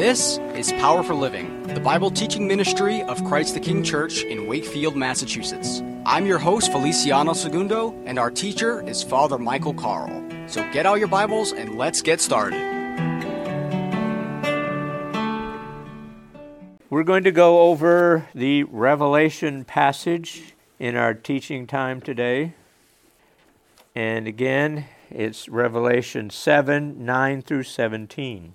This is Power for Living, the Bible teaching ministry of Christ the King Church in Wakefield, Massachusetts. I'm your host, Feliciano Segundo, and our teacher is Father Michael Carl. So get out your Bibles and let's get started. We're going to go over the Revelation passage in our teaching time today. And again, it's Revelation 7 9 through 17.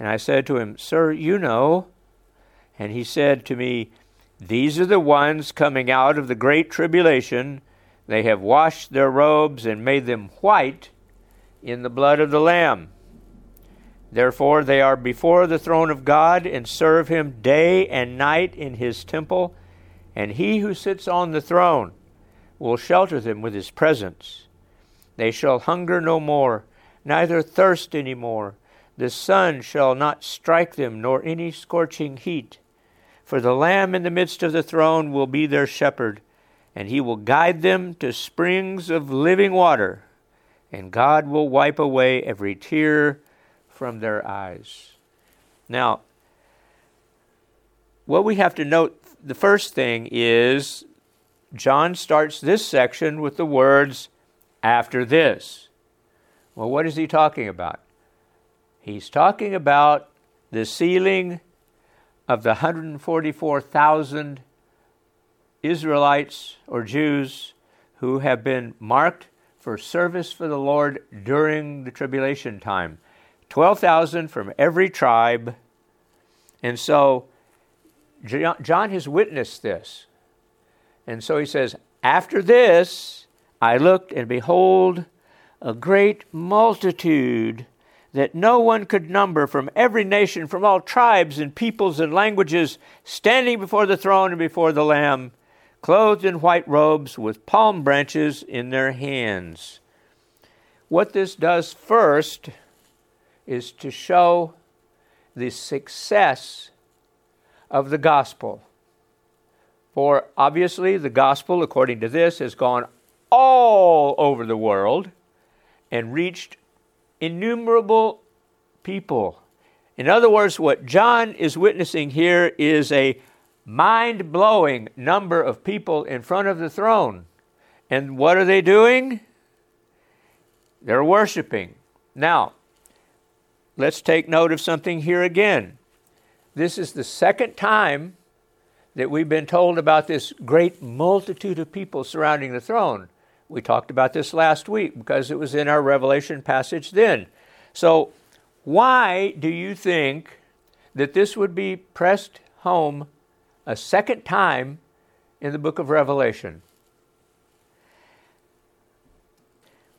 And I said to him, Sir, you know. And he said to me, These are the ones coming out of the great tribulation. They have washed their robes and made them white in the blood of the Lamb. Therefore, they are before the throne of God and serve him day and night in his temple, and he who sits on the throne will shelter them with his presence. They shall hunger no more, neither thirst any more. The sun shall not strike them, nor any scorching heat. For the Lamb in the midst of the throne will be their shepherd, and he will guide them to springs of living water, and God will wipe away every tear from their eyes. Now, what we have to note, the first thing is John starts this section with the words, after this. Well, what is he talking about? He's talking about the sealing of the 144,000 Israelites or Jews who have been marked for service for the Lord during the tribulation time. 12,000 from every tribe. And so John has witnessed this. And so he says, After this I looked, and behold, a great multitude that no one could number from every nation, from all tribes and peoples and languages, standing before the throne and before the Lamb, clothed in white robes with palm branches in their hands. What this does first is to show the success of the gospel. For obviously, the gospel, according to this, has gone all over the world and reached innumerable people. In other words, what John is witnessing here is a mind blowing number of people in front of the throne. And what are they doing? They're worshiping. Now, let's take note of something here again. This is the second time that we've been told about this great multitude of people surrounding the throne. We talked about this last week because it was in our Revelation passage then. So, why do you think that this would be pressed home a second time in the book of Revelation?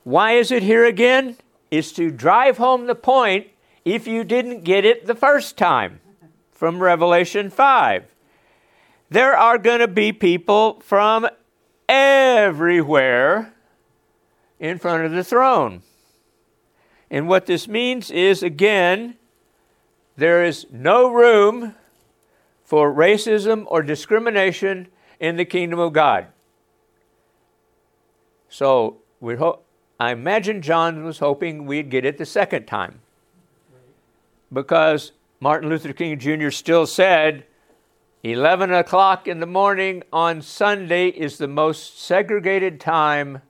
Why is it here again? Is to drive home the point if you didn't get it the first time from Revelation 5. There are going to be people from everywhere in front of the throne. And what this means is, again, there is no room for racism or discrimination in the kingdom of God. So we I imagine John was hoping we'd get it the second time. Because Martin Luther King Jr. still said, 11 o'clock in the morning on Sunday is the most segregated time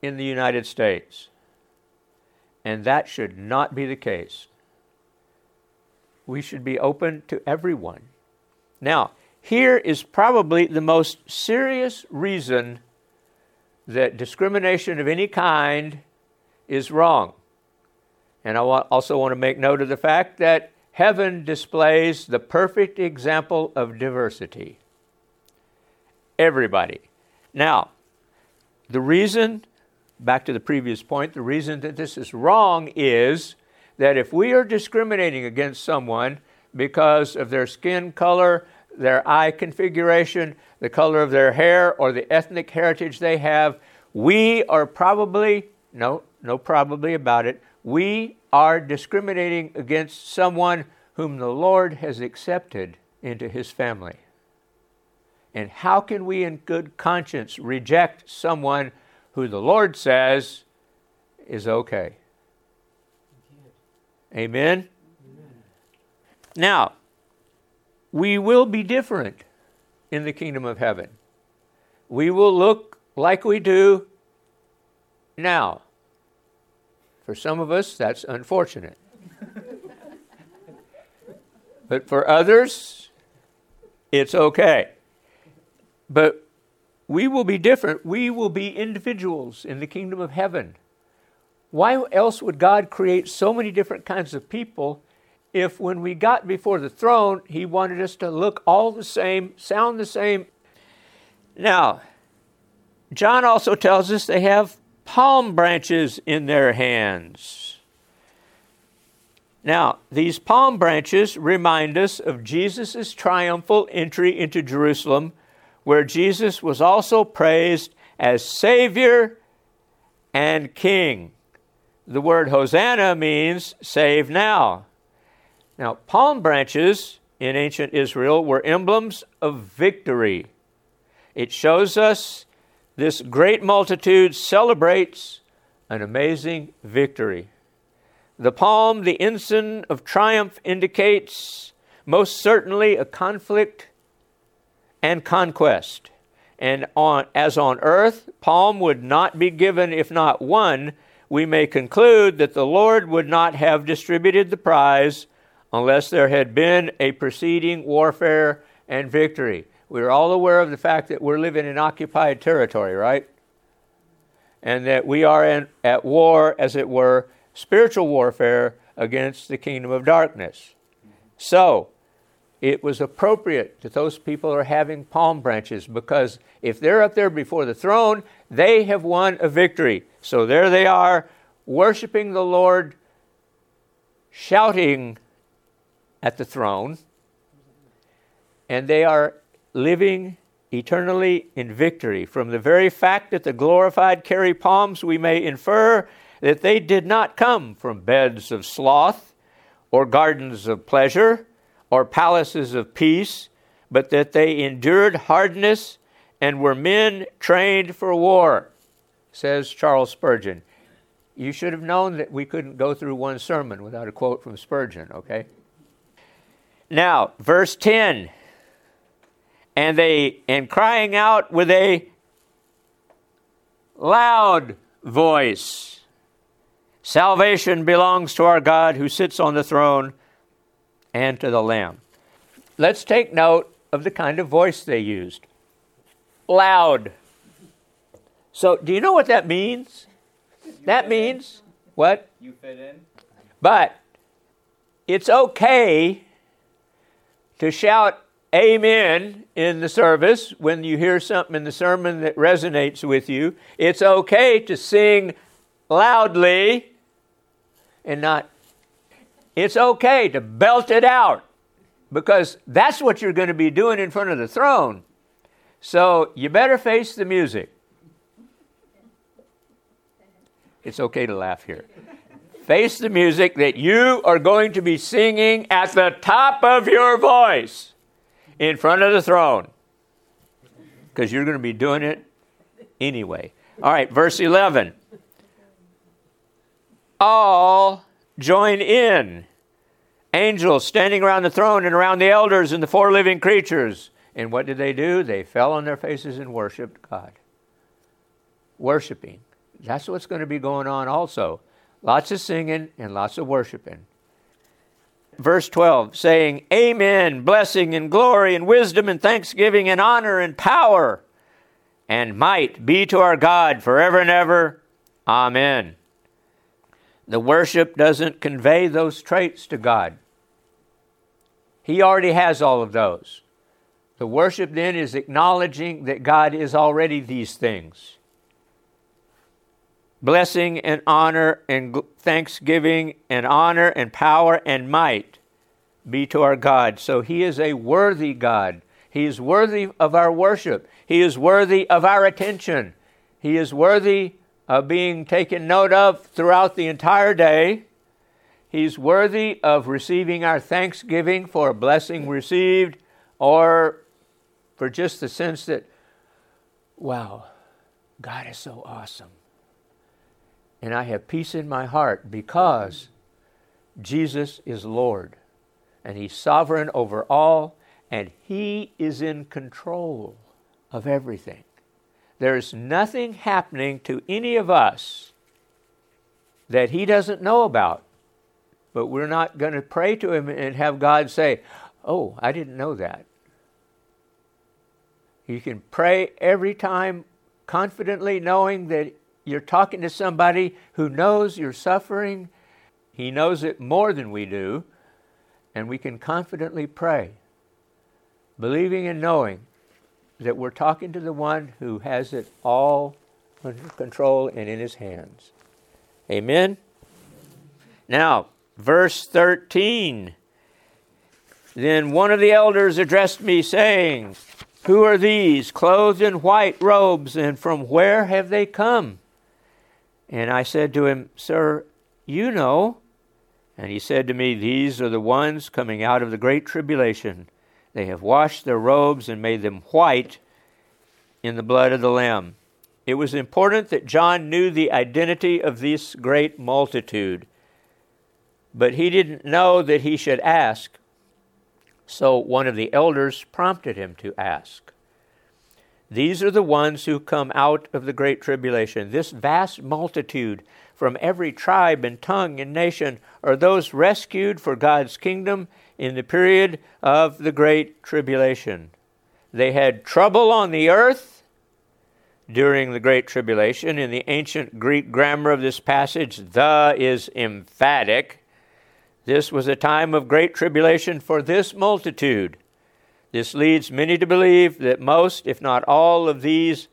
in the United States. And that should not be the case. We should be open to everyone. Now, here is probably the most serious reason that discrimination of any kind is wrong. And I also want to make note of the fact that heaven displays the perfect example of diversity. Everybody. Now, the reason, back to the previous point, the reason that this is wrong is that if we are discriminating against someone because of their skin color, their eye configuration, the color of their hair, or the ethnic heritage they have, we are probably, no, no probably about it, we are discriminating against someone whom the Lord has accepted into his family. And how can we, in good conscience, reject someone who the Lord says is okay? Amen? Amen? Now, we will be different in the kingdom of heaven. We will look like we do now. For some of us, that's unfortunate. but for others, it's okay. But we will be different. We will be individuals in the kingdom of heaven. Why else would God create so many different kinds of people if when we got before the throne, he wanted us to look all the same, sound the same. Now, John also tells us they have palm branches in their hands. Now, these palm branches remind us of Jesus' triumphal entry into Jerusalem, where Jesus was also praised as Savior and King. The word Hosanna means save now. Now, palm branches in ancient Israel were emblems of victory. It shows us this great multitude celebrates an amazing victory. The palm, the ensign of triumph, indicates most certainly a conflict and conquest. And on, as on earth, palm would not be given if not won, we may conclude that the Lord would not have distributed the prize unless there had been a preceding warfare and victory. We're all aware of the fact that we're living in occupied territory, right? And that we are in, at war, as it were, spiritual warfare against the kingdom of darkness. So, it was appropriate that those people are having palm branches because if they're up there before the throne, they have won a victory. So there they are, worshiping the Lord, shouting at the throne, and they are living eternally in victory. From the very fact that the glorified carry palms, we may infer that they did not come from beds of sloth, or gardens of pleasure, or palaces of peace, but that they endured hardness and were men trained for war, says Charles Spurgeon. You should have known that we couldn't go through one sermon without a quote from Spurgeon, okay? Now, verse 10 and they and crying out with a loud voice salvation belongs to our god who sits on the throne and to the lamb. Let's take note of the kind of voice they used. Loud. So do you know what that means? You that means in. what? You fit in? But it's okay to shout amen in the service when you hear something in the sermon that resonates with you. It's okay to sing loudly and not, it's okay to belt it out because that's what you're going to be doing in front of the throne. So you better face the music. It's okay to laugh here face the music that you are going to be singing at the top of your voice in front of the throne because you're going to be doing it anyway. All right, verse 11. All join in. Angels standing around the throne and around the elders and the four living creatures. And what did they do? They fell on their faces and worshiped God. Worshiping. That's what's going to be going on also. Lots of singing and lots of worshiping. Verse 12, saying, Amen, blessing and glory and wisdom and thanksgiving and honor and power and might be to our God forever and ever. Amen. The worship doesn't convey those traits to God. He already has all of those. The worship then is acknowledging that God is already these things. Blessing and honor and thanksgiving and honor and power and might be to our God. So he is a worthy God. He is worthy of our worship. He is worthy of our attention. He is worthy of being taken note of throughout the entire day. He's worthy of receiving our thanksgiving for a blessing received or for just the sense that, wow, God is so awesome. And I have peace in my heart because Jesus is Lord and He's sovereign over all and He is in control of everything. There's nothing happening to any of us that He doesn't know about. But we're not going to pray to Him and have God say, Oh, I didn't know that. You can pray every time confidently, knowing that you're talking to somebody who knows you're suffering. He knows it more than we do, and we can confidently pray, believing and knowing that we're talking to the one who has it all under control and in his hands. Amen? Now, Verse 13 Then one of the elders addressed me, saying, Who are these, clothed in white robes, and from where have they come? And I said to him, Sir, you know. And he said to me, These are the ones coming out of the great tribulation. They have washed their robes and made them white in the blood of the Lamb. It was important that John knew the identity of this great multitude but he didn't know that he should ask. So one of the elders prompted him to ask. These are the ones who come out of the great tribulation. This vast multitude from every tribe and tongue and nation are those rescued for God's kingdom in the period of the great tribulation. They had trouble on the earth during the great tribulation. In the ancient Greek grammar of this passage, the is emphatic. This was a time of great tribulation for this multitude. This leads many to believe that most, if not all, of these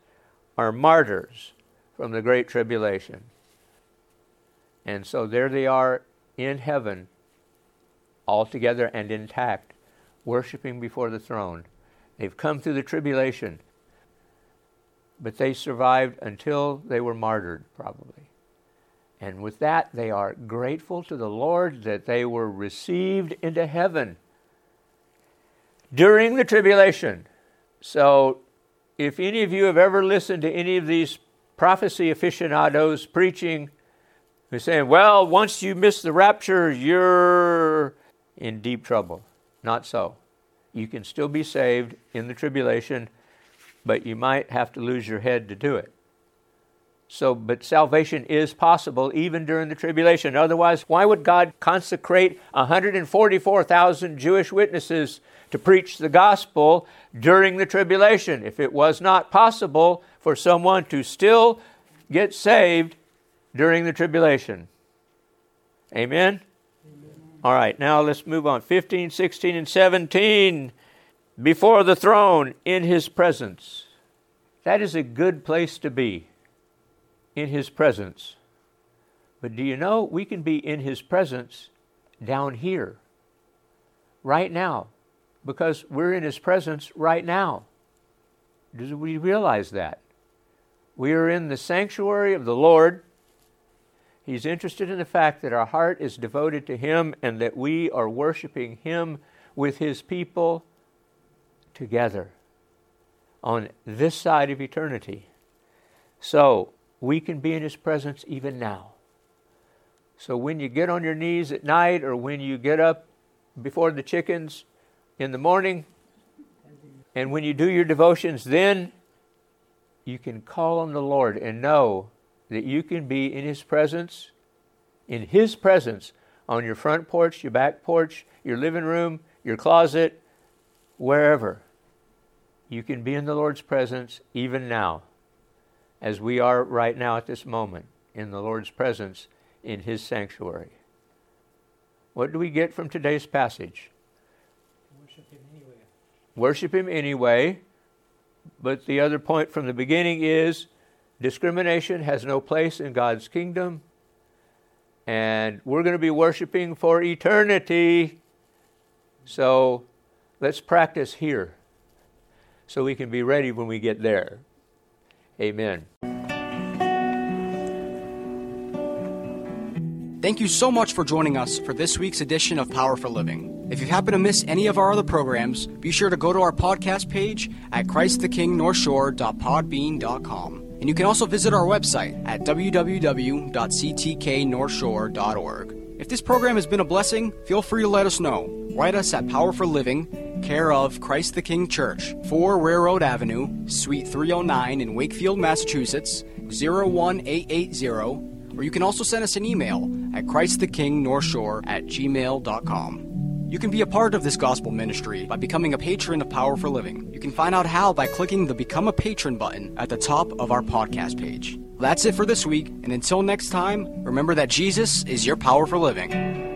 are martyrs from the great tribulation. And so there they are in heaven, all together and intact, worshiping before the throne. They've come through the tribulation, but they survived until they were martyred, probably. And with that, they are grateful to the Lord that they were received into heaven during the tribulation. So, if any of you have ever listened to any of these prophecy aficionados preaching, who saying, well, once you miss the rapture, you're in deep trouble. Not so. You can still be saved in the tribulation, but you might have to lose your head to do it. So, but salvation is possible even during the tribulation. Otherwise, why would God consecrate 144,000 Jewish witnesses to preach the gospel during the tribulation if it was not possible for someone to still get saved during the tribulation? Amen? Amen. All right, now let's move on. 15, 16, and 17. Before the throne, in his presence. That is a good place to be in His presence. But do you know we can be in His presence down here, right now, because we're in His presence right now. Do we realize that? We are in the sanctuary of the Lord. He's interested in the fact that our heart is devoted to Him and that we are worshiping Him with His people together on this side of eternity. So, we can be in His presence even now. So when you get on your knees at night or when you get up before the chickens in the morning, and when you do your devotions, then you can call on the Lord and know that you can be in His presence, in His presence, on your front porch, your back porch, your living room, your closet, wherever. You can be in the Lord's presence even now, as we are right now at this moment, in the Lord's presence in His sanctuary. What do we get from today's passage? Worship Him anyway. Worship Him anyway. But the other point from the beginning is discrimination has no place in God's kingdom. And we're going to be worshiping for eternity. So let's practice here so we can be ready when we get there. Amen. Thank you so much for joining us for this week's edition of Power for Living. If you happen to miss any of our other programs, be sure to go to our podcast page at christthekingnorthshore.podbean.com. And you can also visit our website at www.ctknorthshore.org. If this program has been a blessing, feel free to let us know. Write us at Power for Living, care of Christ the King Church, 4 Railroad Avenue, Suite 309 in Wakefield, Massachusetts, 01880 or you can also send us an email at christthekingnorthshore at gmail.com. You can be a part of this gospel ministry by becoming a patron of Power for Living. You can find out how by clicking the Become a Patron button at the top of our podcast page. That's it for this week, and until next time, remember that Jesus is your power for living.